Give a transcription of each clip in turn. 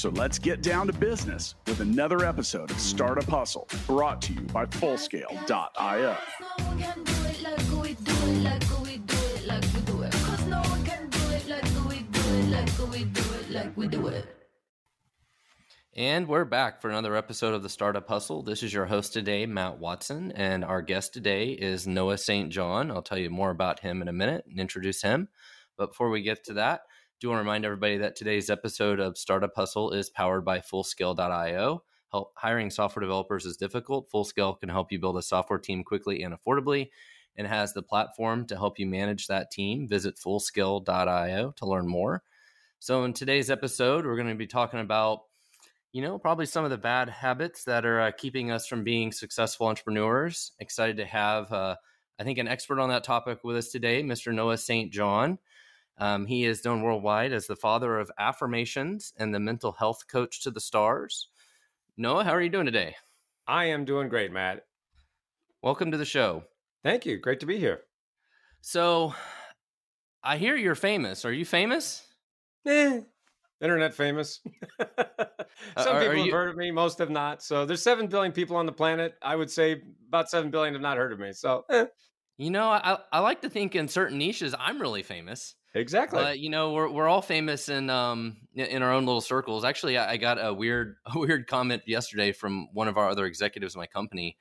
So let's get down to business with another episode of Startup Hustle brought to you by Fullscale.io. And we're back for another episode of the Startup Hustle. This is your host today, Matt Watson, and our guest today is Noah St. John. I'll tell you more about him in a minute and introduce him. But before we get to that, do want to remind everybody that today's episode of Startup Hustle is powered by Fullscale.io. Help, hiring software developers is difficult. Fullscale can help you build a software team quickly and affordably and has the platform to help you manage that team. Visit fullscale.io to learn more. So, in today's episode, we're going to be talking about, you know, probably some of the bad habits that are uh, keeping us from being successful entrepreneurs. Excited to have, uh, I think, an expert on that topic with us today, Mr. Noah St. John. Um, he is known worldwide as the father of afformations and the mental health coach to the stars. Noah, how are you doing today? I am doing great, Matt. Welcome to the show. Thank you. Great to be here. So, I hear you're famous. Are you famous? Eh, internet famous. Uh, Some are- are people have heard of me, most have not. So there's seven billion people on the planet. I would say about seven billion have not heard of me. So eh, You know, I, I like to think in certain niches I'm really famous. Exactly. But you know, we're we're all famous in um in- our own little circles. Actually, I I got a weird a weird comment yesterday from one of our other executives in my company.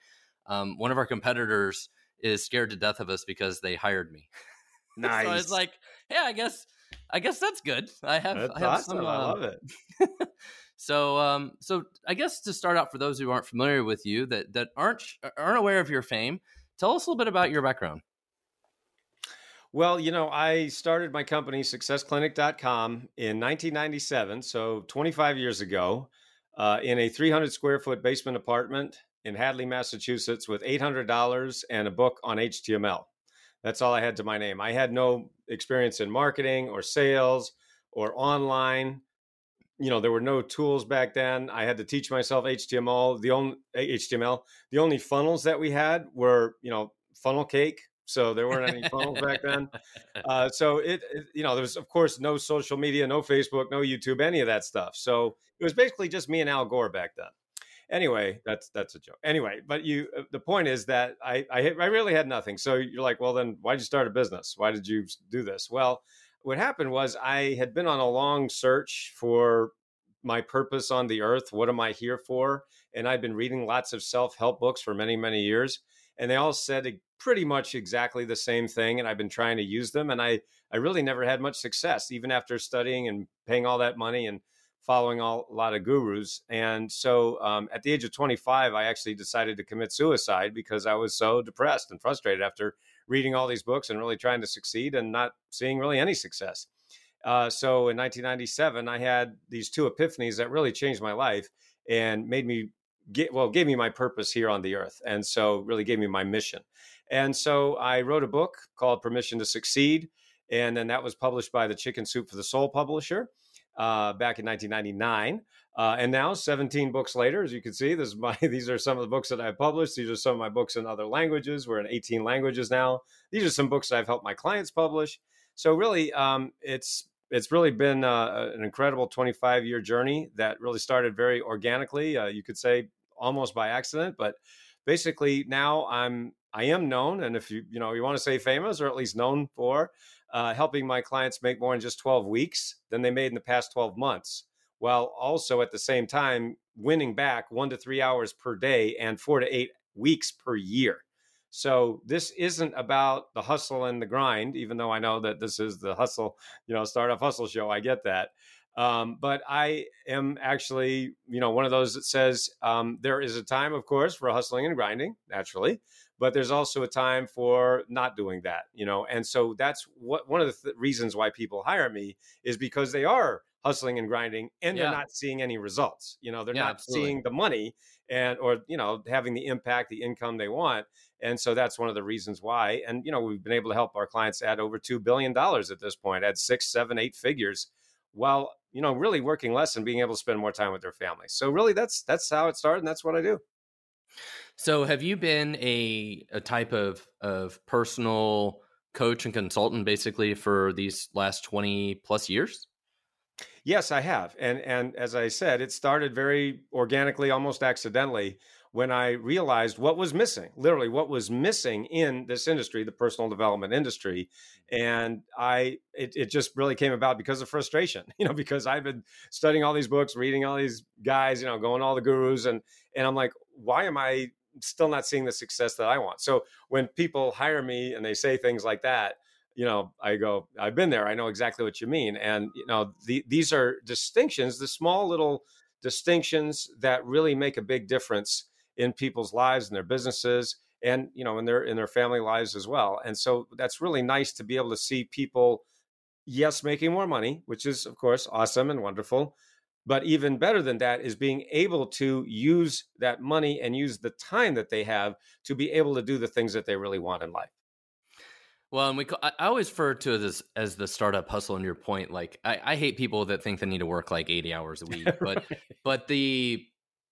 Um, one of our competitors is scared to death of us because they hired me. nice. so it's like, yeah, I guess I guess that's good. I have That's I have awesome. some. I uh, love it. so um so I guess to start out for those who aren't familiar with you that that aren't aren't aware of your fame, tell us a little bit about your background. Well, you know, I started my company, successclinic.com, in 1997, so 25 years ago, uh, in a 300 square foot basement apartment in Hadley, Massachusetts, with $800 and a book on HTML. That's all I had to my name. I had no experience in marketing or sales or online. You know, there were no tools back then. I had to teach myself HTML. The only HTML, the only funnels that we had were, you know, funnel cake. So there weren't any funnels back then. Uh, so it, it, you know, there was of course no social media, no Facebook, no YouTube, any of that stuff. So it was basically just me and Al Gore back then. Anyway, that's that's a joke. Anyway, but you, uh, the point is that I I, I really had nothing. So you're like, well, then why did you start a business? Why did you do this? Well, what happened was I had been on a long search for my purpose on the earth. What am I here for? And I've been reading lots of self help books for many many years, and they all said pretty much exactly the same thing. And I've been trying to use them, and I I really never had much success, even after studying and paying all that money and following all, a lot of gurus. And so um, at the age of 25, I actually decided to commit suicide because I was so depressed and frustrated after reading all these books and really trying to succeed and not seeing really any success. Uh, so in 1997, I had these two epiphanies that really changed my life and made me get well, gave me my purpose here on the earth, and so really gave me my mission. And so I wrote a book called Permission to Succeed, and then that was published by the Chicken Soup for the Soul publisher uh, back in 1999. Uh, and now, 17 books later, as you can see, this is my, these are some of the books that I've published. These are some of my books in other languages. We're in 18 languages now. These are some books that I've helped my clients publish. So really, um, it's it's really been uh, an incredible 25 year journey that really started very organically. Uh, you could say almost by accident, but basically now I'm I am known, and if you you know you want to say famous or at least known for uh, helping my clients make more in just 12 weeks than they made in the past 12 months, while also at the same time winning back one to three hours per day and four to eight weeks per year. So this isn't about the hustle and the grind, even though I know that this is the hustle, you know, startup hustle show. I get that. Um, but I am actually, you know, one of those that says um, there is a time, of course, for hustling and grinding, naturally, but there's also a time for not doing that, you know. And so that's what one of the th- reasons why people hire me is because they are hustling and grinding and Yeah. they're not seeing any results. You know, they're Yeah, not absolutely. seeing the money and or you know having the impact, the income they want. And so that's one of the reasons why. And you know, we've been able to help our clients add over two billion dollars at this point, add six, seven, eight figures, while you know really working less and being able to spend more time with their families. So really, that's that's how it started, and that's what I do. So, have you been a a type of of personal coach and consultant basically for these last twenty plus years? Yes, I have. And and as I said, it started very organically, almost accidentally, when I realized what was missing, literally what was missing in this industry, the personal development industry. Mm-hmm. And I it, it just really came about because of frustration, you know, because I've been studying all these books, reading all these guys, you know, going to all the gurus and and I'm like, why am I still not seeing the success that I want? So when people hire me and they say things like that, you know, I go, I've been there. I know exactly what you mean. And, you know, the, these are distinctions, the small little distinctions that really make a big difference in people's lives and their businesses and, you know, in their, in their family lives as well. And so that's really nice to be able to see people, yes, making more money, which is of course awesome and wonderful. But even better than that is being able to use that money and use the time that they have to be able to do the things that they really want in life. Well, and we I always refer to this as the startup hustle. And your point, like I, I hate people that think they need to work like eighty hours a week, but but the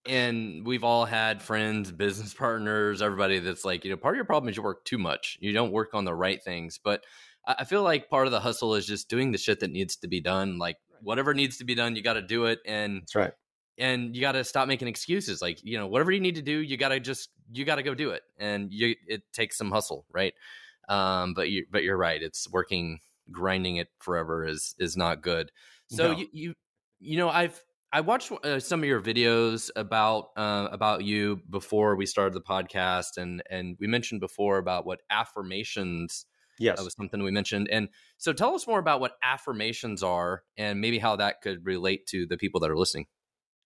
and we've all had friends, business partners, everybody that's like, you know, part of your problem is you work too much. You don't work on the right things. But I I feel like part of the hustle is just doing the shit that needs to be done. Like whatever needs to be done, you got to do it, and That's right. and you got to stop making excuses. Like you know, whatever you need to do, you got to just you got to go do it, and you it takes some hustle, right? Um, but you but you're right. It's working grinding it forever is is not good. So No. you you you know I've I watched uh, some of your videos about uh, about you before we started the podcast, and and we mentioned before about what afformations Yes. that was something we mentioned. And so tell us more about what afformations are, and maybe how that could relate to the people that are listening.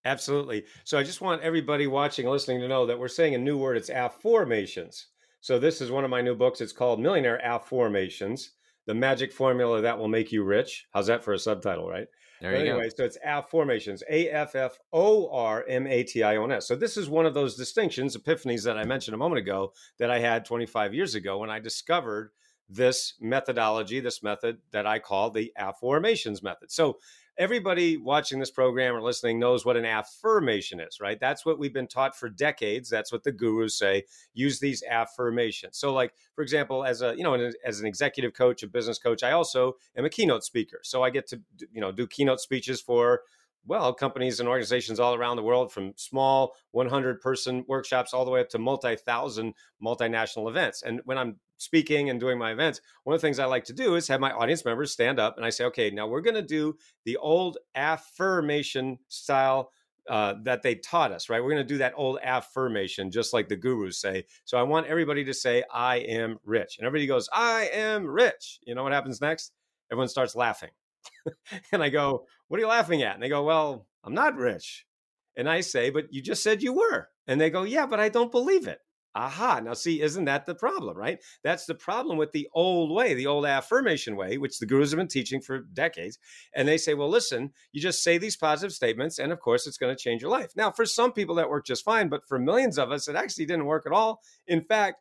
Absolutely. So I just want everybody watching and listening to know that we're saying a new word. It's afformations. So this is one of my new books. It's called Millionaire Afformations, the magic formula that will make you rich. How's that for a subtitle, right? There you anyway, so it's afformations, A F F O R M A T I O N S. So this is one of those distinctions, epiphanies that I mentioned a moment ago that I had 25 years ago when I discovered this methodology, this method that I call the afformations method. So everybody watching this program or listening knows what an affirmation is, right? That's what we've been taught for decades. That's what the gurus say. Use these affirmations. So, like for example, as a you know, as an executive coach, a business coach, I also am a keynote speaker. So I get to you know do keynote speeches for well companies and organizations all around the world, from small 100 person workshops all the way up to multi thousand multinational events. And when I'm speaking and doing my events, one of the things I like to do is have my audience members stand up and I say, okay, now we're going to do the old affirmation style uh, that they taught us, right? We're going to do that old affirmation, just like the gurus say. So I want everybody to say, I am rich. And everybody goes, I am rich. You know what happens next? Everyone starts laughing. and I go, What are you laughing at? And they go, Well, I'm not rich. And I say, But you just said you were. And they go, Yeah, but I don't believe it. Aha. Now, see, isn't that the problem, right? That's the problem with the old way, the old affirmation way, which the gurus have been teaching for decades. And they say, well, listen, you just say these positive statements, and of course, it's going to change your life. Now, for some people, that worked just fine, but for millions of us, it actually didn't work at all. In fact,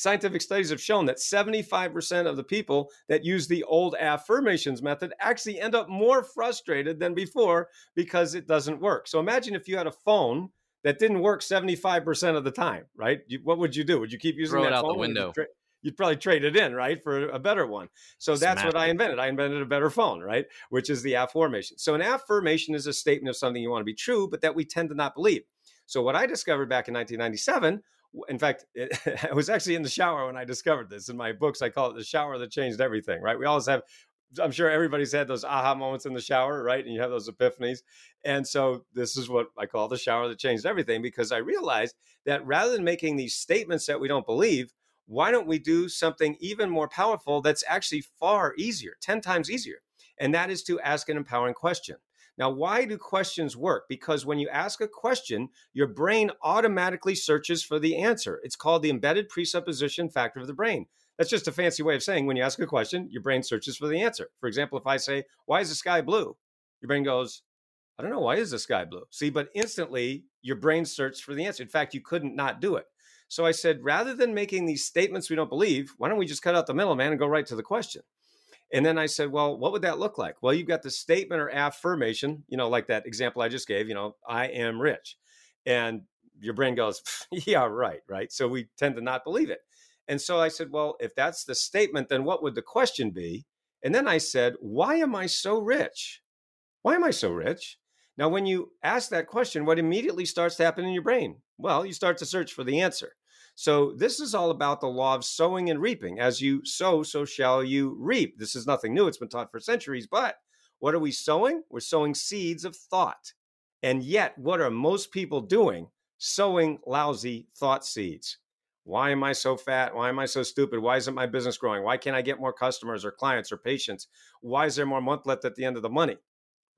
scientific studies have shown that 75% of the people that use the old affirmations method actually end up more frustrated than before because it doesn't work. So imagine if you had a phone that didn't work 75% of the time, right? You, what would you do? Would you keep using Throw it that out the phone? you window. You'd probably trade it in, right, for a better one. So that's Smash what I invented. I invented a better phone, right, which is the afformation. So an affirmation is a statement of something you want to be true, but that we tend to not believe. So what I discovered back in 1997, w- in fact, it, I was actually in the shower when I discovered this. In my books, I call it the shower that changed everything, right? We always have I'm sure everybody's had those aha moments in the shower, right? And you have those epiphanies. And so this is what I call the shower that changed everything because I realized that rather than making these statements that we don't believe, why don't we do something even more powerful that's actually far easier, 10 times easier? And that is to ask an empowering question. Now, why do questions work? Because when you ask a question, your brain automatically searches for the answer. It's called the embedded presupposition factor of the brain. That's just a fancy way of saying when you ask a question, your brain searches for the answer. For example, if I say, Why is the sky blue? Your brain goes, I don't know. Why is the sky blue? See, but instantly your brain searched for the answer. In fact, you couldn't not do it. So I said, rather than making these statements we don't believe, why don't we just cut out the middleman and go right to the question? And then I said, well, what would that look like? Well, you've got the statement or affirmation, you know, like that example I just gave, you know, I am rich. And your brain goes, yeah, right, right. So we tend to not believe it. And so I said, well, if that's the statement, then what would the question be? And then I said, why am I so rich? Why am I so rich? Now, when you ask that question, what immediately starts to happen in your brain? Well, you start to search for the answer. So, this is all about the law of sowing and reaping. As you sow, so shall you reap. This is nothing new. It's been taught for centuries. But what are we sowing? We're sowing seeds of thought. And yet, what are most people doing? Sowing lousy thought seeds. Why am I so fat? Why am I so stupid? Why isn't my business growing? Why can't I get more customers or clients or patients? Why is there more month left at the end of the money?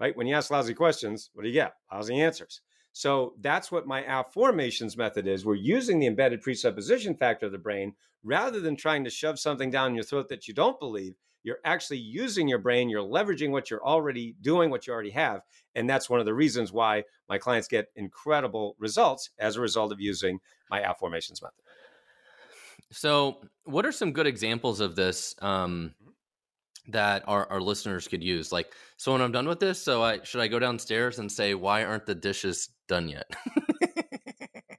Right? When you ask lousy questions, what do you get? Lousy answers. So that's what my afformations method is. We're using the embedded presupposition factor of the brain rather than trying to shove something down your throat that you don't believe. You're actually using your brain, you're leveraging what you're already doing, what you already have. And that's one of the reasons why my clients get incredible results as a result of using my afformations method. So, what are some good examples of this um, that our, our listeners could use? Like, so when I'm done with this, so I should I go downstairs and say, "Why aren't the dishes done yet?"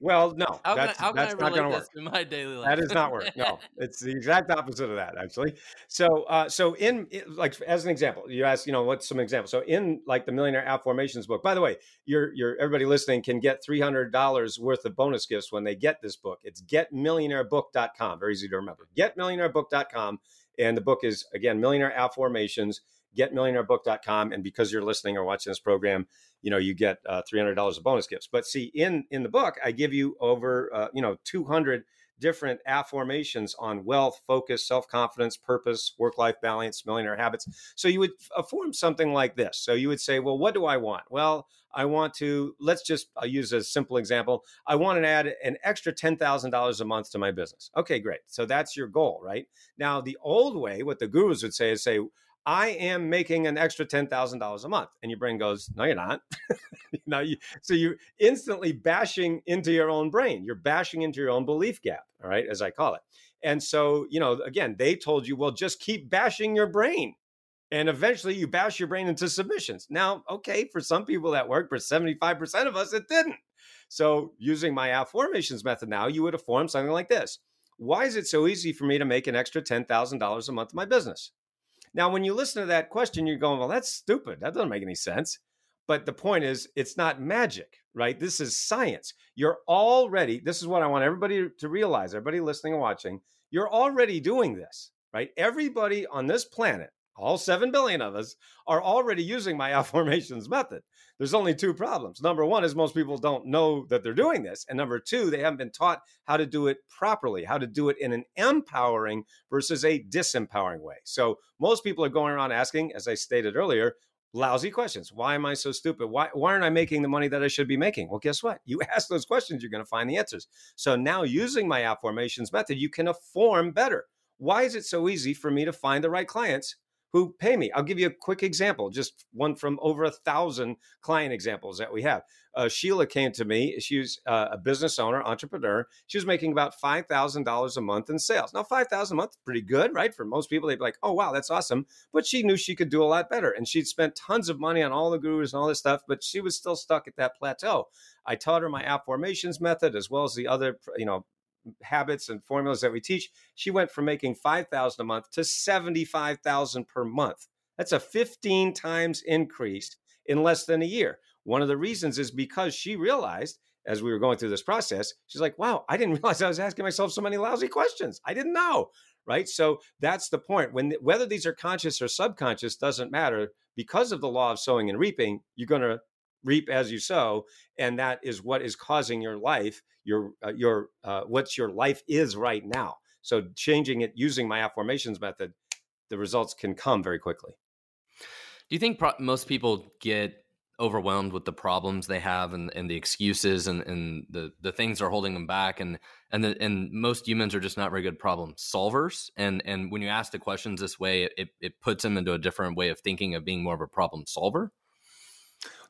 Well, no, how that's, can I, how that's can not going to work. to my daily life? That does not work. No, it's the exact opposite of that, actually. So, uh, so in like as an example, you ask, you know, what's some example? So, in like the Millionaire Afformations book. By the way, you're you're everybody listening can get three hundred dollars worth of bonus gifts when they get this book. It's getmillionairebook.com. Very easy to remember. Getmillionairebook.com, and the book is again Millionaire Afformations. Getmillionairebook.com, and because you're listening or watching this program, you know you get uh, $300 of bonus gifts but see in in the book i give you over uh, you know 200 different afformations on wealth focus self-confidence purpose work-life balance millionaire habits. So you would uh, form something like this. So you would say well what do i want? Well i want to let's just i'll use a simple example. I want to add an extra $10000 a month to my business. Okay great. So that's your goal right? Now the old way what the gurus would say is say I am making an extra $10,000 a month. And your brain goes, no, you're not. no, you, so you're instantly bashing into your own brain. You're bashing into your own belief gap, all right, as I call it. And so, you know, again, they told you, well, just keep bashing your brain. And eventually you bash your brain into submissions. Now, okay, for some people that worked, for 75% of us, it didn't. So using my afformations method now, you would have formed something like this. Why is it so easy for me to make an extra $10,000 a month in my business? Now, when you listen to that question, you're going, well, that's stupid. That doesn't make any sense. But the point is, it's not magic, right? This is science. You're already, this is what I want everybody to realize, everybody listening and watching, you're already doing this, right? Everybody on this planet, all 7 billion of us, are already using my afformations method. There's only two problems. Number one is most people don't know that they're doing this. And number two, they haven't been taught how to do it properly, how to do it in an empowering versus a disempowering way. So most people are going around asking, as I stated earlier, lousy questions. Why am I so stupid? Why, why aren't I making the money that I should be making? Well, guess what? You ask those questions, you're going to find the answers. So now using my afformations method, you can form better. Why is it so easy for me to find the right clients who pay me. I'll give you a quick example, just one from over a thousand client examples that we have. Uh, Sheila came to me. She's uh, a business owner, entrepreneur. She was making about five thousand dollars a month in sales. Now, five thousand a month, pretty good, right? For most people, they'd be like, "Oh, wow, that's awesome." But she knew she could do a lot better, and she'd spent tons of money on all the gurus and all this stuff, but she was still stuck at that plateau. I taught her my afformations method as well as the other, you know, habits and formulas that we teach, she went from making 5000 a month to 75,000 per month. That's a 15 times increase in less than a year. One of the reasons is because she realized as we were going through this process, she's like, wow, I didn't realize I was asking myself so many lousy questions. I didn't know. Right. So that's the point. When whether these are conscious or subconscious doesn't matter. Because of the law of sowing and reaping, you're going to reap as you sow and that is what is causing your life your uh, your uh, what's your life is right now. So changing it using my afformations method the results can come very quickly. Do you think pro- most people get overwhelmed with the problems they have and, and the excuses and, and the, the things are holding them back and and the, and most humans are just not very good problem solvers? And and when you ask the questions this way it, it puts them into a different way of thinking of being more of a problem solver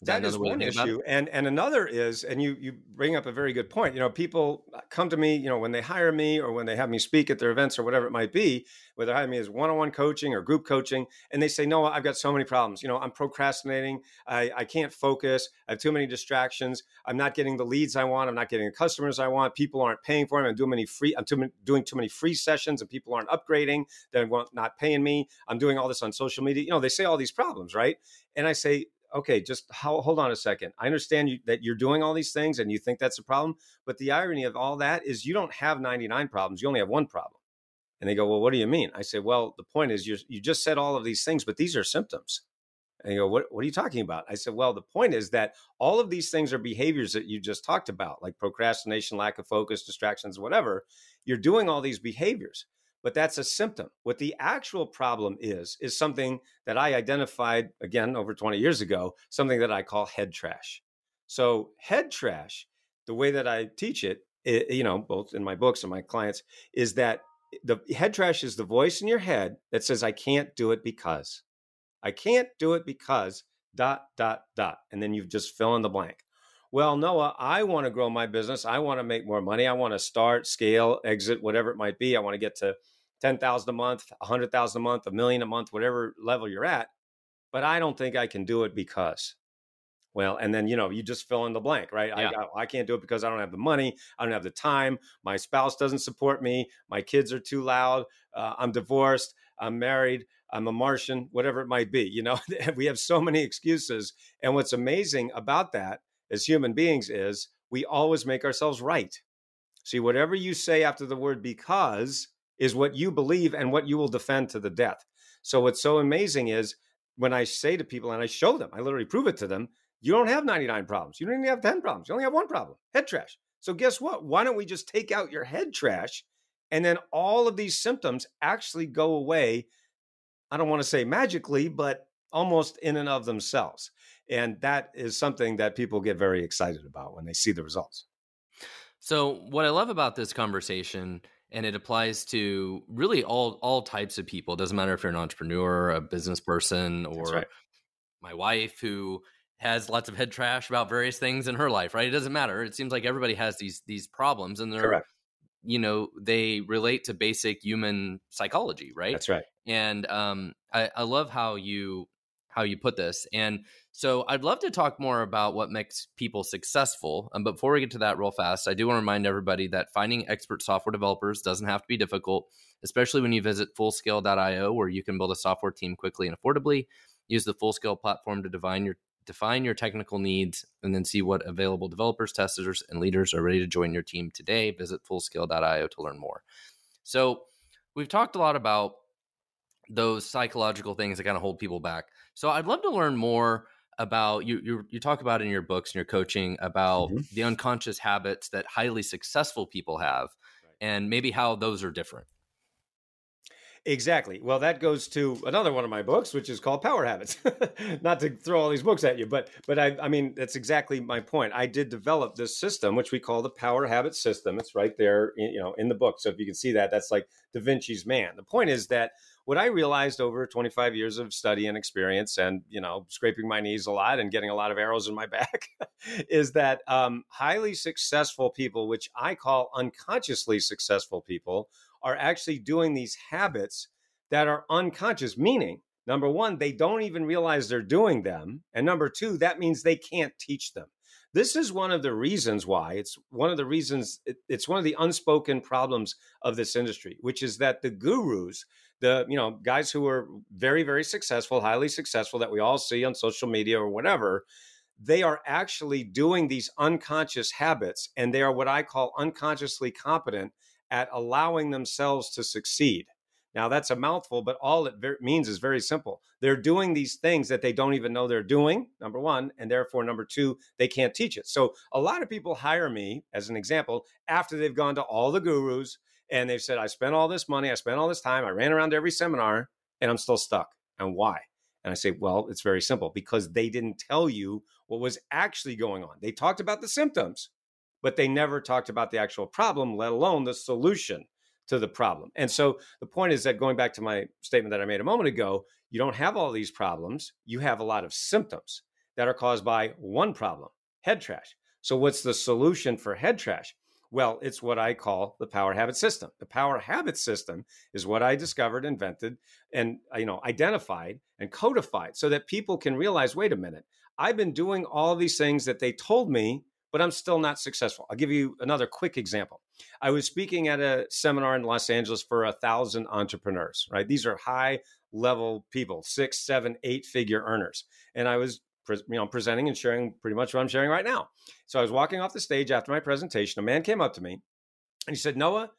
that, is one issue and and another is and you you bring up a very good point you know people uh, come to me you know when they hire me or when they have me speak at their events or whatever it might be whether they hire me as one-on-one coaching or group coaching and they say no i've got so many problems you know i'm procrastinating i i can't focus i have too many distractions i'm not getting the leads i want i'm not getting the customers i want people aren't paying for them i'm doing many free i'm too, doing too many free sessions and people aren't upgrading they're not paying me i'm doing all this on social media you know they say all these problems right? And i say okay, just hold on a second. I understand you, that you're doing all these things and you think that's a problem, but the irony of all that is you don't have 99 problems. You only have one problem. And they go, well, what do you mean? I say, well, the point is you you just said all of these things, but these are symptoms. And they go, what, what are you talking about? I said, well, the point is that all of these things are behaviors that you just talked about, like procrastination, lack of focus, distractions, whatever. You're doing all these behaviors but that's a symptom. What the actual problem is, is something that I identified again over 20 years ago, something that I call head trash. So, head trash, the way that I teach it, it you know, both in my books and my clients, is that the head trash is the voice in your head that says, I can't do it because. I can't do it because dot, dot, dot. And then you just fill in the blank. Well, Noah, I want to grow my business. I want to make more money. I want to start, scale, exit, whatever it might be. I want to get to 10,000 a month, 100,000 a month, a million a month, whatever level you're at. But I don't think I can do it because. Well, and then, you know, you just fill in the blank, right? Yeah. I, I can't do it because I don't have the money. I don't have the time. My spouse doesn't support me. My kids are too loud. Uh, I'm divorced. I'm married. I'm a Martian, whatever it might be. You know, we have so many excuses. And what's amazing about that as human beings is we always make ourselves right. See, whatever you say after the word because is what you believe and what you will defend to the death. So what's so amazing is when I say to people and I show them, I literally prove it to them, you don't have 99 problems. You don't even have 10 problems. You only have one problem, head trash. So guess what? Why don't we just take out your head trash and then all of these symptoms actually go away. I don't want to say magically, but almost in and of themselves. And that is something that people get very excited about when they see the results. So, what I love about this conversation and it applies to really all all types of people. It doesn't matter if you're an entrepreneur, a business person, or right. my wife who has lots of head trash about various things in her life. Right? It doesn't matter. It seems like everybody has these these problems, and they're Correct. you know they relate to basic human psychology. Right? That's right. And um, I, I love how you how you put this. And so I'd love to talk more about what makes people successful. Um, but before we get to that real fast, I do want to remind everybody that finding expert software developers doesn't have to be difficult, especially when you visit fullscale.io, where you can build a software team quickly and affordably. Use the Fullscale platform to define your define your technical needs and then see what available developers, testers, and leaders are ready to join your team today. Visit fullscale.io to learn more. So, we've talked a lot about those psychological things that kind of hold people back. So I'd love to learn more about you. You, you talk about in your books and your coaching about mm-hmm. the unconscious habits that highly successful people have, right. and maybe how those are different. Exactly. Well, that goes to another one of my books, which is called Power Habits. Not to throw all these books at you, but but I, I mean that's exactly my point. I did develop this system, which we call the Power Habit System. It's right there, you know, in the book. So if you can see that, that's like Da Vinci's Man. The point is that what I realized over 25 years of study and experience, and you know, scraping my knees a lot and getting a lot of arrows in my back, is that um, highly successful people, which I call unconsciously successful people, are actually doing these habits that are unconscious. Meaning, number one, they don't even realize they're doing them, and number two, that means they can't teach them. This is one of the reasons why it's one of the reasons it, it's one of the unspoken problems of this industry, which is that the gurus, the you know guys who are very very successful, highly successful that we all see on social media or whatever, they are actually doing these unconscious habits, and they are what I call unconsciously competent at allowing themselves to succeed. Now, that's a mouthful, but all it ver- means is very simple. They're doing these things that they don't even know they're doing, number one, and therefore, number two, they can't teach it. So, a lot of people hire me, as an example, after they've gone to all the gurus and they've said, I spent all this money, I spent all this time, I ran around every seminar, and I'm still stuck. And why? And I say, well, it's very simple because they didn't tell you what was actually going on. They talked about the symptoms, but they never talked about the actual problem, let alone the solution to the problem. And so the point is that going back to my statement that I made a moment ago, you don't have all these problems, you have a lot of symptoms. that are caused by one problem head trash. So, what's the solution for head trash? Well, it's what I call the power habit system. The power habit system is what I discovered, invented, and uh, you know, identified and codified so that people can realize, wait a minute, I've been doing all these things that they told me, but I'm still not successful. I'll give you another quick example. I was speaking at a seminar in Los Angeles for a thousand entrepreneurs, right? These are high level people, six, seven, eight figure earners. And I was you know, presenting and sharing pretty much what I'm sharing right now. So I was walking off the stage after my presentation. A man came up to me and he said, Noah,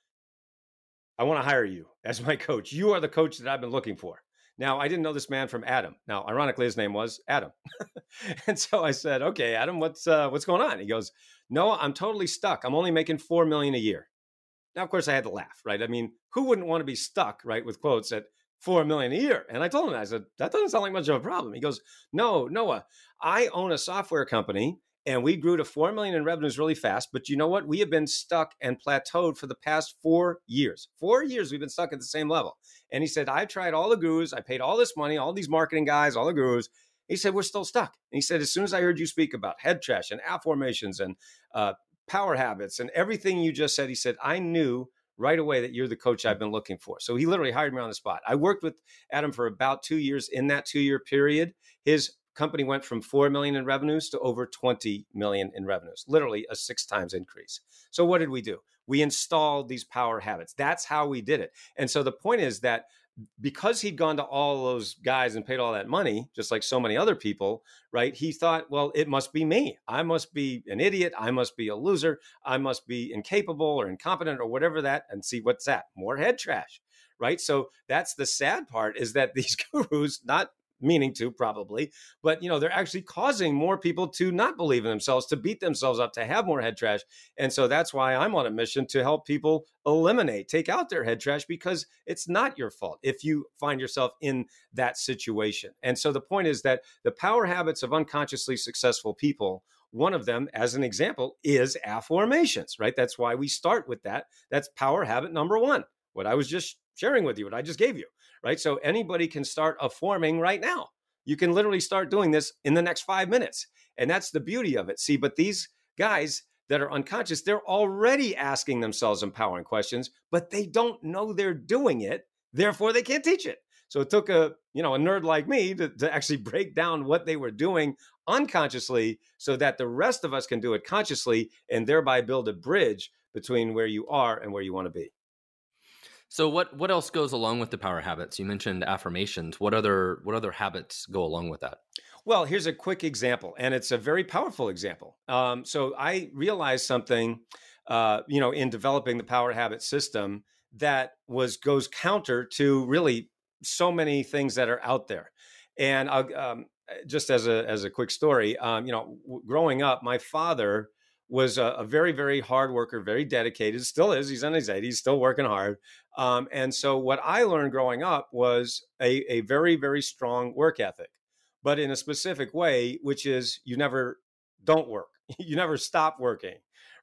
I want to hire you as my coach. You are the coach that I've been looking for. Now, I didn't know this man from Adam. Now, ironically, his name was Adam. and so I said, okay, Adam, what's, uh, what's going on? He goes, Noah, I'm totally stuck. I'm only making 4 million a year. Now, of course, I had to laugh, right? I mean, who wouldn't want to be stuck, right, with quotes at four million a year. And I told him, I said, that doesn't sound like much of a problem. He goes, No, Noah, I own a software company and we grew to four million in revenues really fast. But you know what? We have been stuck and plateaued for the past four years. Four years we've been stuck at the same level. And he said, i've tried all the gurus, I paid all this money, all these marketing guys, all the gurus. He said, We're still stuck. And he said, As soon as I heard you speak about head trash and afformations and uh, power habits and everything you just said, he said, I knew right away that you're the coach I've been looking for. So he literally hired me on the spot. I worked with Adam for about two years. In that two year period, his company went from 4 million in revenues to over 20 million in revenues, literally a six times increase. So what did we do? We installed these power habits. That's how we did it. And so the point is that because he'd gone to all those guys and paid all that money, just like so many other people, right? He thought, well, it must be me. I must be an idiot. I must be a loser. I must be incapable or incompetent or whatever that. And see what's that? More head trash, right? So that's the sad part is that these gurus, not meaning to probably but you know they're actually causing more people to not believe in themselves to beat themselves up to have more head trash and so that's why i'm on a mission to help people eliminate take out their head trash because it's not your fault if you find yourself in that situation and so the point is that the power habits of unconsciously successful people one of them as an example is afformations right? That's why we start with that. That's power habit number one what i was just sharing with you what i just gave you right? So anybody can start a forming right now. You can literally start doing this in the next five minutes. And that's the beauty of it. See, but these guys that are unconscious, they're already asking themselves empowering questions, but they don't know they're doing it. Therefore, they can't teach it. So it took a, you know, a nerd like me to, to actually break down what they were doing unconsciously so that the rest of us can do it consciously and thereby build a bridge between where you are and where you want to be. So what what else goes along with the power habits? You mentioned afformations. What other what other habits go along with that? Well, here's a quick example, and it's a very powerful example. Um, so I realized something, uh, you know, in developing the power habit system that was goes counter to really so many things that are out there. And um, just as a as a quick story, um, you know, w- growing up, my father was a, a, very, very hard worker, very dedicated, still is. He's in his 80s, still working hard. Um, and so, what I learned growing up was a, a very, very strong work ethic, but in a specific way, which is you never don't work, you never stop working.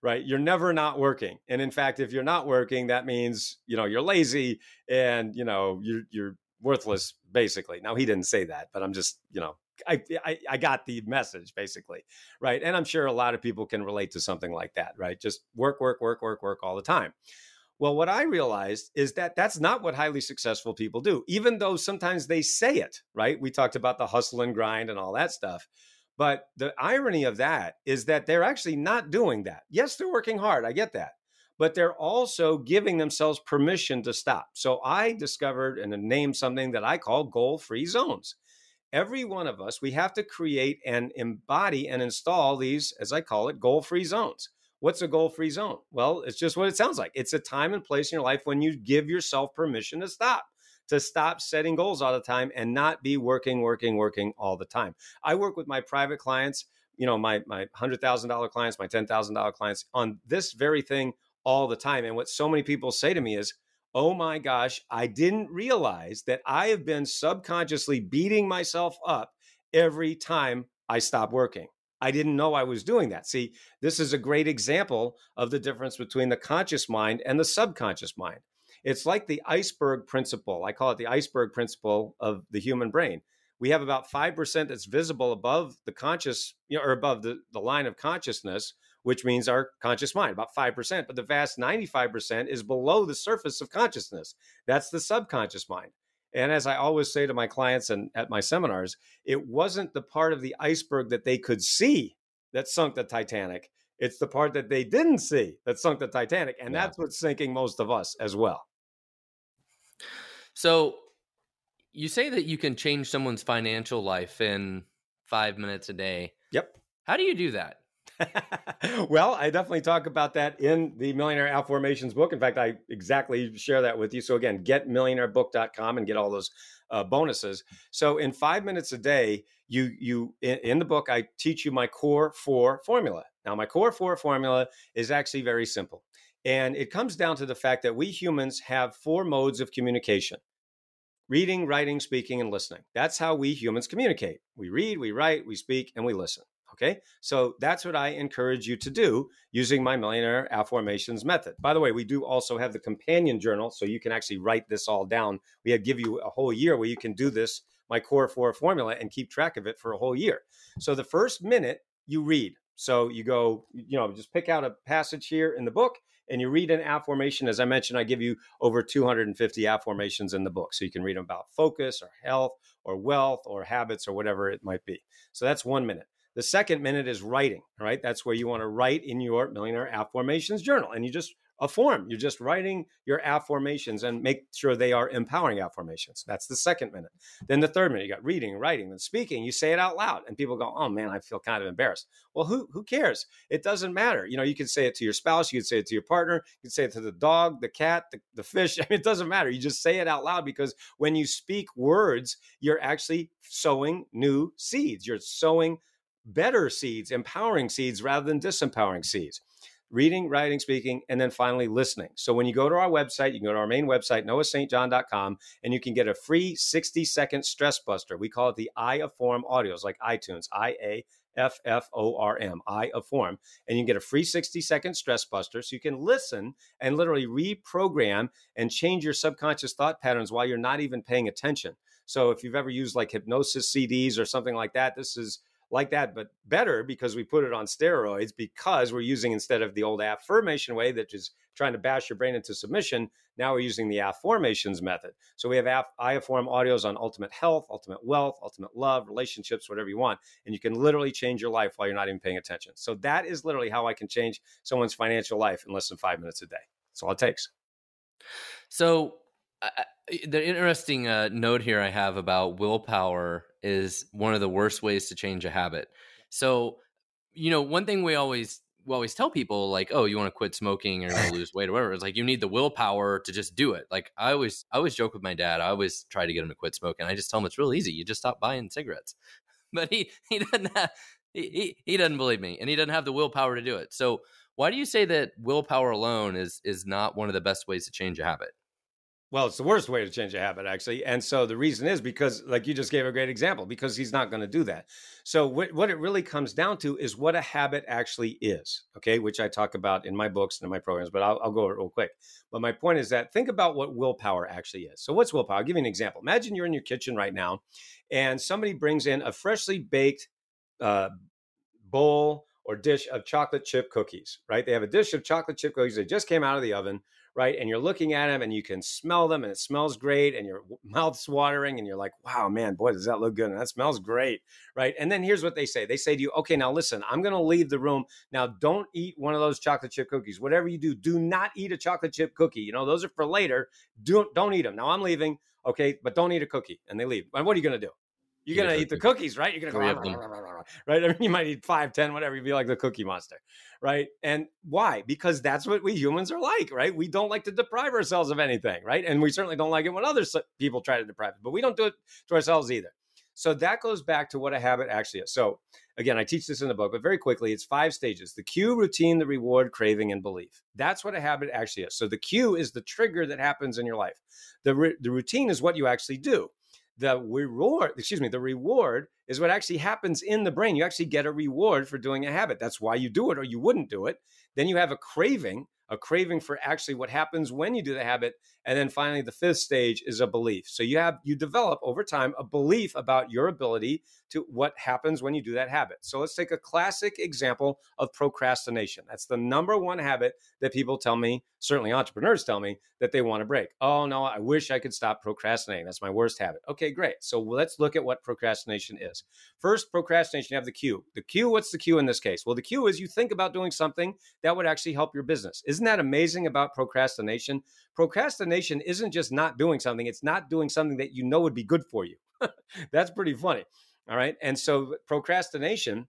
Right, you're never not working, and in fact, if you're not working, that means you know you're lazy and you know you're you're worthless, basically. Now he didn't say that, but I'm just you know I, I, got the message basically, right? And I'm sure a lot of people can relate to something like that, right? Just work, work, work, work, work all the time. Well, what I realized is that that's not what highly successful people do, even though sometimes they say it, right? We talked about the hustle and grind and all that stuff. But the irony of that is that they're actually not doing that. Yes, they're working hard. I get that. But they're also giving themselves permission to stop. So I discovered and named something that I call goal free zones every one of us, we have to create and embody and install these, as I call it, goal free zones. What's a goal free zone? Well, it's just what it sounds like. It's a time and place in your life when you give yourself permission to stop, to stop setting goals all the time and not be working, working, working all the time. I work with my private clients, you know, my, my $100,000 clients, my $10,000 clients on this very thing all the time. And what so many people say to me is, oh my gosh, I didn't realize that I have been subconsciously beating myself up every time I stop working. I didn't know I was doing that. See, this is a great example of the difference between the conscious mind and the subconscious mind. It's like the iceberg principle. I call it the iceberg principle of the human brain. we have about 5% that's visible above the conscious, you know, or above the, the line of consciousness, which means our conscious mind, about 5%. But the vast 95% is below the surface of consciousness. That's the subconscious mind. And as I always say to my clients and at my seminars, it wasn't the part of the iceberg that they could see that sunk the Titanic. It's the part that they didn't see that sunk the Titanic. And yeah. that's what's sinking most of us as well. So you say that you can change someone's financial life in five minutes a day. Yep. How do you do that? well, I definitely talk about that in the Millionaire Afformations book. In fact, I exactly share that with you. So again, getmillionairebook.com and get all those uh, bonuses. So in five minutes a day, you you in, in the book, I teach you my core four formula. Now, my core four formula is actually very simple. And it comes down to the fact that we humans have four modes of communication reading, writing, speaking, and listening. That's how we humans communicate. We read, we write, we speak, and we listen. Okay. So that's what I encourage you to do using my millionaire afformations method. By the way, we do also have the companion journal. So you can actually write this all down. We have give you a whole year where you can do this, my core four formula, and keep track of it for a whole year. So the first minute you read. So you go, you know, just pick out a passage here in the book and you read an affirmation. As I mentioned, I give you over 250 afformations in the book. So you can read them about focus or health or wealth or habits or whatever it might be. So that's one minute. The second minute is writing, right? That's where you want to write in your Millionaire Afformations journal. And you just a form. You're just writing your afformations and make sure they are empowering afformations. That's the second minute. Then the third minute, you got reading, writing, then speaking. You say it out loud, and people go, "Oh man, I feel kind of embarrassed." Well, who who cares? It doesn't matter. You know, you can say it to your spouse, you can say it to your partner, you can say it to the dog, the cat, the, the fish. I mean, it doesn't matter. You just say it out loud because when you speak words, you're actually sowing new seeds. You're sowing better seeds, empowering seeds rather than disempowering seeds reading, writing, speaking, and then finally listening. So when you go to our website, you can go to our main website, noahstjohn.com, and you can get a free 60 second stress buster. We call it the iAfform audios, like iTunes, I A F F O R M, iAfform. And you can get a free 60 second stress buster so you can listen and literally reprogram and change your subconscious thought patterns while you're not even paying attention. So if you've ever used like hypnosis CDs or something like that, this is like that, but better because we put it on steroids because we're using instead of the old affirmation way that is trying to bash your brain into submission. Now we're using the afformations method. So we have iAfform audios on ultimate health, ultimate wealth, ultimate love, relationships, whatever you want. And you can literally change your life while you're not even paying attention. So that is literally how I can change someone's financial life in less than five minutes a day. That's all it takes. So the interesting uh, note here I have about willpower is one of the worst ways to change a habit. So, you know, one thing we always we always tell people like, oh, you want to quit smoking or lose weight or whatever. It's like you need the willpower to just do it. Like I always I always joke with my dad. I always try to get him to quit smoking. I just tell him it's real easy. You just stop buying cigarettes. But he he doesn't have he, he, he doesn't believe me and he doesn't have the willpower to do it. So why do you say that willpower alone is is not one of the best ways to change a habit? Well, it's the worst way to change a habit, actually. And so the reason is because, like you just gave a great example, because he's not going to do that. So, what, what it really comes down to is what a habit actually is, okay, which I talk about in my books and in my programs, but I'll, I'll go over it real quick. But my point is that think about what willpower actually is. So, what's willpower? I'll give you an example. Imagine you're in your kitchen right now and somebody brings in a freshly baked uh, bowl or dish of chocolate chip cookies, right? They have a dish of chocolate chip cookies. that just came out of the oven right? And you're looking at them and you can smell them and it smells great and your mouth's watering and you're like, wow, man, boy, does that look good. And that smells great, right? And then here's what they say they say to you, okay, now listen, I'm going to leave the room. Now, don't eat one of those chocolate chip cookies. Whatever you do, do not eat a chocolate chip cookie. You know, those are for later. Don't, don't eat them. Now, I'm leaving. Okay, but don't eat a cookie. And they leave. And what are you going to do? You're gonna eat the cookies, right? You're gonna go right. I mean, you might eat five, ten, whatever. You'd be like the Cookie Monster, right? And why? Because that's what we humans are like, right? We don't like to deprive ourselves of anything, right? And we certainly don't like it when other people try to deprive us, but we don't do it to ourselves either. So that goes back to what a habit actually is. So again, I teach this in the book, but very quickly, it's five stages: the cue, routine, the reward, craving, and belief. That's what a habit actually is. So the cue is the trigger that happens in your life. The, the routine is what you actually do the reward excuse me the reward is what actually happens in the brain. You actually get a reward for doing a habit. That's why you do it or you wouldn't do it. Then you have a craving, a craving for actually what happens when you do the habit. And then finally, the fifth stage is a belief. So you have, you develop over time a belief about your ability to what happens when you do that habit. So let's take a classic example of procrastination. That's the number one habit that people tell me, certainly entrepreneurs tell me, that they want to break. Oh, no, I wish I could stop procrastinating. That's my worst habit. Okay, great. So let's look at what procrastination is. First, procrastination, you have the cue. The cue, what's the cue in this case? Well, the cue is you think about doing something that would actually help your business. Isn't that amazing about procrastination? Procrastination isn't just not doing something, it's not doing something that you know would be good for you. That's pretty funny. All right. And so procrastination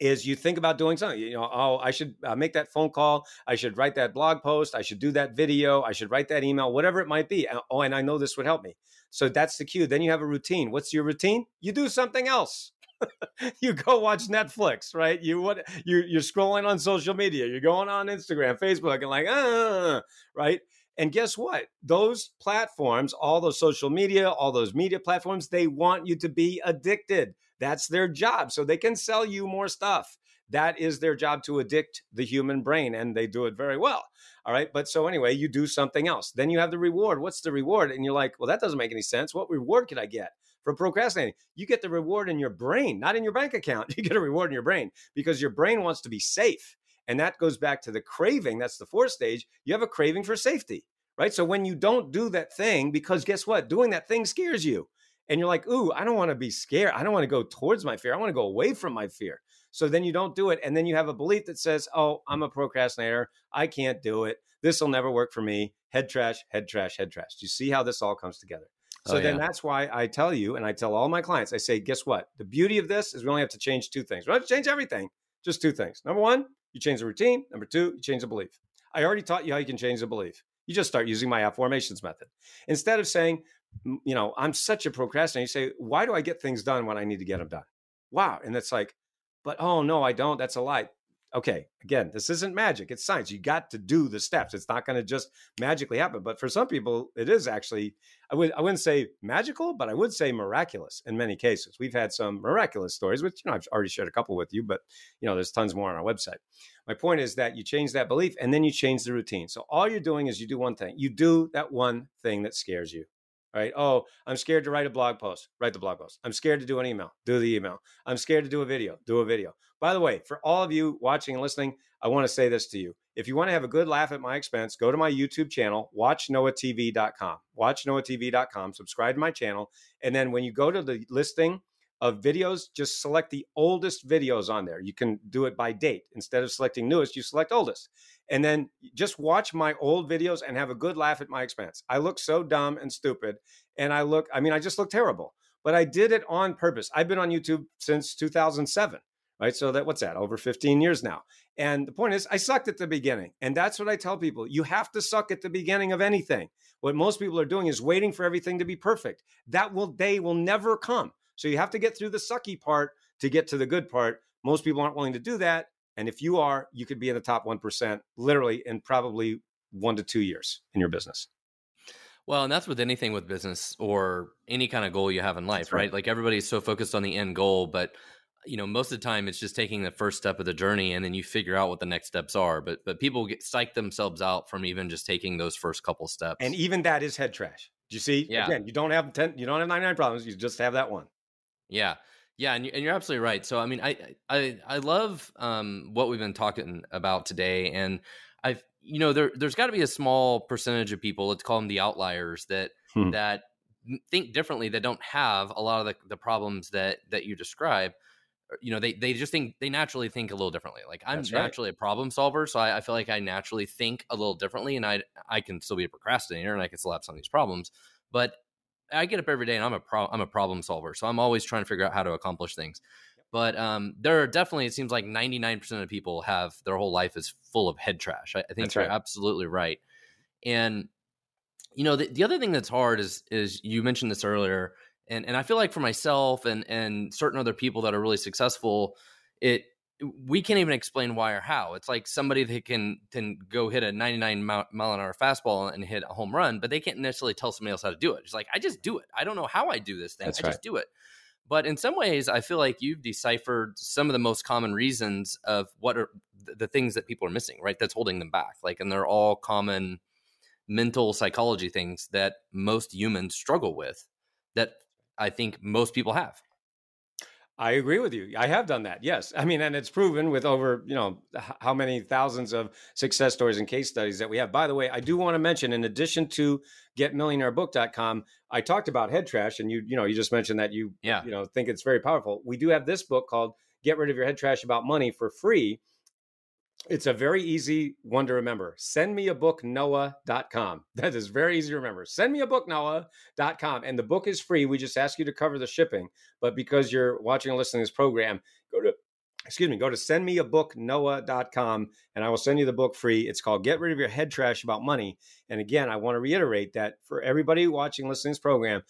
is you think about doing something, you know, oh, I should uh, make that phone call. I should write that blog post. I should do that video. I should write that email, whatever it might be. Oh, and I know this would help me. So that's the cue. Then you have a routine. What's your routine? You do something else. you go watch Netflix, right? You what you you're scrolling on social media, you're going on Instagram, Facebook, and like, ah, right? And guess what? Those platforms, all those social media, all those media platforms, they want you to be addicted. That's their job. So they can sell you more stuff. That is their job to addict the human brain, and they do it very well. All right. But so anyway, you do something else. Then you have the reward. What's the reward? And you're like, well, that doesn't make any sense. What reward could I get? for procrastinating. You get the reward in your brain, not in your bank account. You get a reward in your brain because your brain wants to be safe. And that goes back to the craving. That's the fourth stage. You have a craving for safety, right? So when you don't do that thing, because guess what? Doing that thing scares you. And you're like, ooh, I don't want to be scared. I don't want to go towards my fear. I want to go away from my fear. So then you don't do it. And then you have a belief that says, oh, I'm a procrastinator. I can't do it. This will never work for me. Head trash, head trash, head trash. Do you see how this all comes together? Oh, so oh, then that's why I tell you, and I tell all my clients, I say, guess what? The beauty of this is we only have to change two things. We don't have to change everything, just two things. Number one, you change the routine. Number two, you change the belief. I already taught you how you can change the belief. You just start using my afformations method. Instead of saying, you know, I'm such a procrastinator, you say, why do I get things done when I need to get them done? Wow. And it's like, but oh no, I don't. That's a lie okay, again, this isn't magic, it's science. You got to do the steps. It's not going to just magically happen. But for some people, it is actually, I would I wouldn't say magical, but I would say miraculous in many cases. We've had some miraculous stories, which you know I've already shared a couple with you, but you know, there's tons more on our website. My point is that you change that belief and then you change the routine. So all you're doing is you do one thing. You do that one thing that scares you right? Oh, I'm scared to write a blog post. Write the blog post. I'm scared to do an email. Do the email. I'm scared to do a video. Do a video. By the way, for all of you watching and listening, I want to say this to you. If you want to have a good laugh at my expense, go to my YouTube channel, watchnoahtv.com. Watchnoahtv.com, subscribe to my channel. And then when you go to the listing of videos, just select the oldest videos on there. You can do it by date. Instead of selecting newest, you select oldest and then just watch my old videos and have a good laugh at my expense. I look so dumb and stupid. And I look, I mean, I just look terrible, but I did it on purpose. I've been on YouTube since 2007, right? So that, what's that, over 15 years now. And the point is, I sucked at the beginning. And that's what I tell people. You have to suck at the beginning of anything. What most people are doing is waiting for everything to be perfect. That will, day will never come. So you have to get through the sucky part to get to the good part. Most people aren't willing to do that. And if you are, you could be in the top 1% literally in probably one to two years in your business. Well, and that's with anything with business or any kind of goal you have in life, right. right? Like everybody's so focused on the end goal, but you know, most of the time it's just taking the first step of the journey and then you figure out what the next steps are. But but people get psych themselves out from even just taking those first couple steps. And even that is head trash. Do you see? Yeah. Again, you don't have 10, you don't have 99 problems, you just have that one. Yeah. Yeah, and you're absolutely right. So, I mean, I I I love um, what we've been talking about today, and I've you know there there's got to be a small percentage of people. Let's call them the outliers that hmm. that think differently that don't have a lot of the, the problems that that you describe you know they they just think they naturally think a little differently like i'm right. naturally a problem solver so I, I, feel like i naturally think a little differently and i i can still be a procrastinator and i can still have some of these problems but I get up every day and I'm a pro- I'm a problem solver, so I'm always trying to figure out how to accomplish things. But um, there are definitely it seems like 99% of people have their whole life is full of head trash. I, I think that's you're right. absolutely right. And you know the, the other thing that's hard is is you mentioned this earlier, and and I feel like for myself and and certain other people that are really successful, it we can't even explain why or how. It's like somebody that can can go hit a 99 mile, an hour fastball and hit a home run, but they can't necessarily tell somebody else how to do it. It's like I just do it. I don't know how I do this thing. That's I right. just do it. But in some ways, I feel like you've deciphered some of the most common reasons of what are the things that people are missing, right? That's holding them back. Like, and they're all common mental psychology things that most humans struggle with that I think most people have. I agree with you. I have done that. Yes. I mean, and it's proven with over, you know, how many thousands of success stories and case studies that we have. By the way, I do want to mention in addition to getmillionairebook.com, I talked about head trash and you, you know, you just mentioned that you, yeah. you know, think it's very powerful. We do have this book called Get Rid of Your Head Trash About Money for free it's a very easy one to remember. Send me a book, Noah.com. That is very easy to remember. Send me a book, Noah.com. And the book is free. We just ask you to cover the shipping. But because you're watching and listening to this program, go to excuse me, go to send me a book, sendmeabooknoah.com and I will send you the book free. It's called Get Rid of Your Head Trash About Money. And again, I want to reiterate that for everybody watching, listening to this program,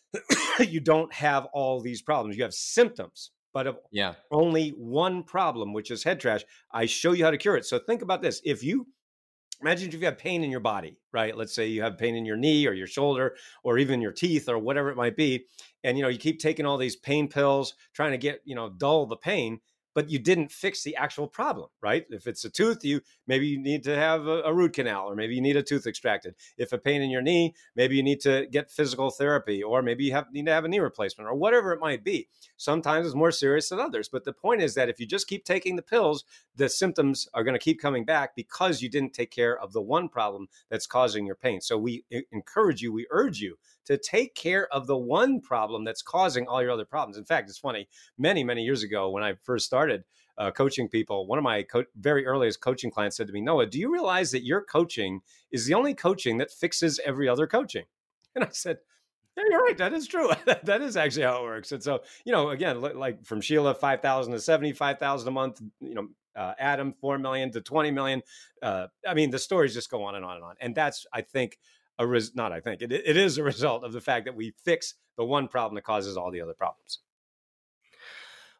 you don't have all these problems. You have symptoms but of yeah. only one problem, which is head trash. I show you how to cure it. So think about this. If you imagine if you have pain in your body, right? Let's say you have pain in your knee or your shoulder or even your teeth or whatever it might be. And you know, you keep taking all these pain pills, trying to get, you know, dull the pain but you didn't fix the actual problem, right? If it's a tooth, you maybe you need to have a, a, root canal or maybe you need a tooth extracted. If a pain in your knee, maybe you need to get physical therapy or maybe you have need to have a knee replacement or whatever it might be. Sometimes it's more serious than others, but the point is that if you just keep taking the pills, the symptoms are going to keep coming back because you didn't take care of the one problem that's causing your pain. So we encourage you, we urge you to take care of the one problem that's causing all your other problems. In fact, it's funny, many, many years ago when I first started uh, coaching people, one of my co- very earliest coaching clients said to me, Noah, do you realize that your coaching is the only coaching that fixes every other coaching? And I said, yeah, you're right. That is true. that is actually how it works. And so, you know, again, like from Sheila, 5,000 to 75,000 a month, you know, uh, Adam, 4 million to 20 million. Uh, I mean, the stories just go on and on and on. And that's, I think, a res- not I think it, it is a result of the fact that we fix the one problem that causes all the other problems.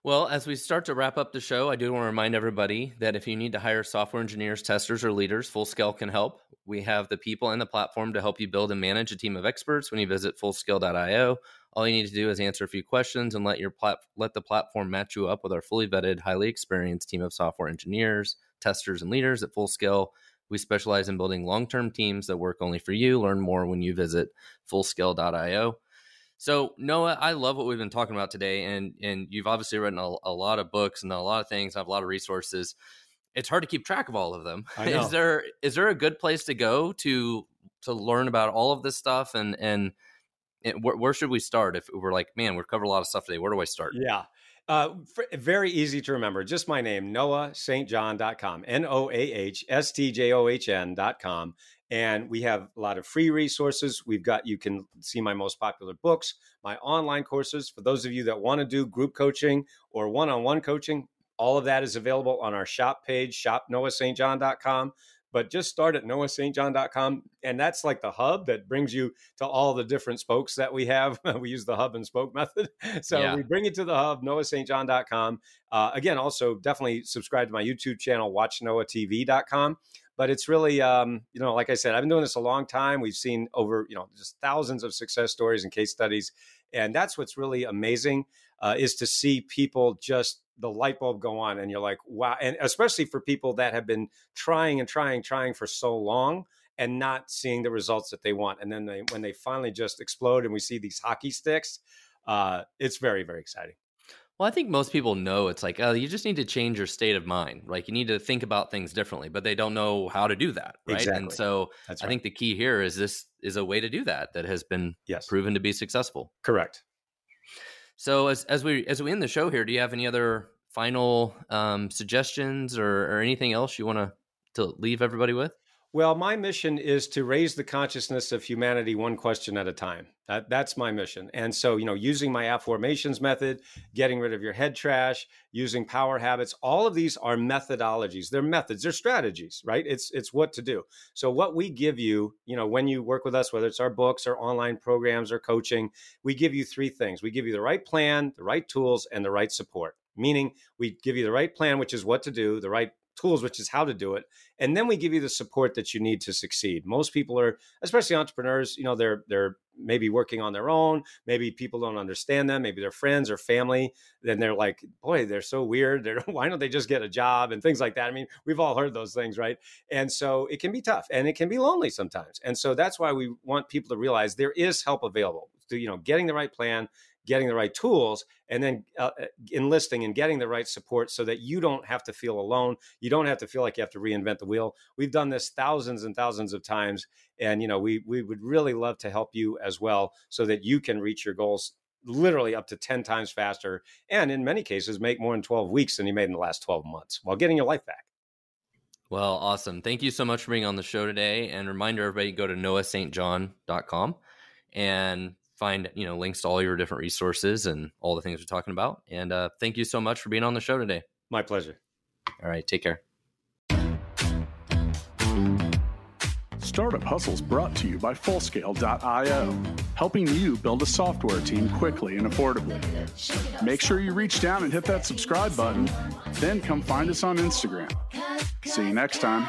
Well, as we start to wrap up the show, I do want to remind everybody that if you need to hire software engineers, testers, or leaders, Fullscale can help. We have the people and the platform to help you build and manage a team of experts when you visit fullscale.io. All you need to do is answer a few questions and let your plat- let the platform match you up with our fully vetted, highly experienced team of software engineers, testers, and leaders at Fullscale. We specialize in building long term teams that work only for you. Learn more when you visit fullscale.io. So, Noah, I love what we've been talking about today. And, and you've obviously written a, a lot of books and a lot of things, I have a lot of resources. It's hard to keep track of all of them. Is there is there a good place to go to to learn about all of this stuff and and, and where, where, should we start if we're like, man, we've covered a lot of stuff today. Where do I start? Yeah. Uh, very easy to remember. Just my name, noahstjohn.com, N O A H S T J O H N.com. And we have a lot of free resources. We've got, you can see my most popular books, my online courses. For those of you that want to do group coaching or one on one coaching, all of that is available on our shop page, shopnoahstjohn.com but just start at noahstjohn.com and that's like the hub that brings you to all the different spokes that we have. We use the hub and spoke method. So yeah. we bring you to the hub noahstjohn.com uh, again also definitely subscribe to my youtube channel watchnoahtv.com but it's really um, you know like i said i've been doing this a long time. We've seen over you know just thousands of success stories and case studies and that's what's really amazing uh, is to see people just the light bulb go on and you're like wow and especially for people that have been trying and trying trying for so long and not seeing the results that they want and then they when they finally just explode and we see these hockey sticks uh, it's very very exciting well, I think most people know it's like, oh, you just need to change your state of mind. Like you need to think about things differently, but they don't know how to do that. Right. Exactly. And so right. I think the key here is this is a way to do that that has been yes. proven to be successful. Correct. So as as we as we end the show here, do you have any other final um, suggestions or, or anything else you want to to leave everybody with? Well, my mission is to raise the consciousness of humanity one question at a time. That, that's my mission. And so, you know, using my afformations method, getting rid of your head trash, using power habits, all of these are methodologies. They're methods, they're strategies, right? It's it's what to do. So what we give you, you know, when you work with us, whether it's our books or online programs or coaching, we give you three things. We give you the right plan, the right tools, and the right support meaning we give you the right plan, which is what to do, the right tools, which is how to do it. And then we give you the support that you need to succeed. Most people are, especially entrepreneurs, you know, they're they're maybe working on their own. Maybe people don't understand them. Maybe their friends or family. Then they're like, boy, they're so weird. They're, why don't they just get a job and things like that? I mean, we've all heard those things, right? And so it can be tough and it can be lonely sometimes. And so that's why we want people to realize there is help available. To, you know, getting the right plan, getting the right tools and then uh, uh, enlisting and getting the right support so that you don't have to feel alone you don't have to feel like you have to reinvent the wheel. We've done this thousands and thousands of times and you know we we would really love to help you as well so that you can reach your goals literally up to 10 times faster and in many cases make more in 12 weeks than you made in the last 12 months while getting your life back. Well awesome. Thank you so much for being on the show today and reminder everybody go to noahstjohn.com and find you know links to all your different resources and all the things we're talking about. And uh, thank you so much for being on the show today. My pleasure. All right, take care. Startup Hustle's brought to you by Fullscale.io, helping you build a software team quickly and affordably. Make sure you reach down and hit that subscribe button, then come find us on Instagram. See you next time.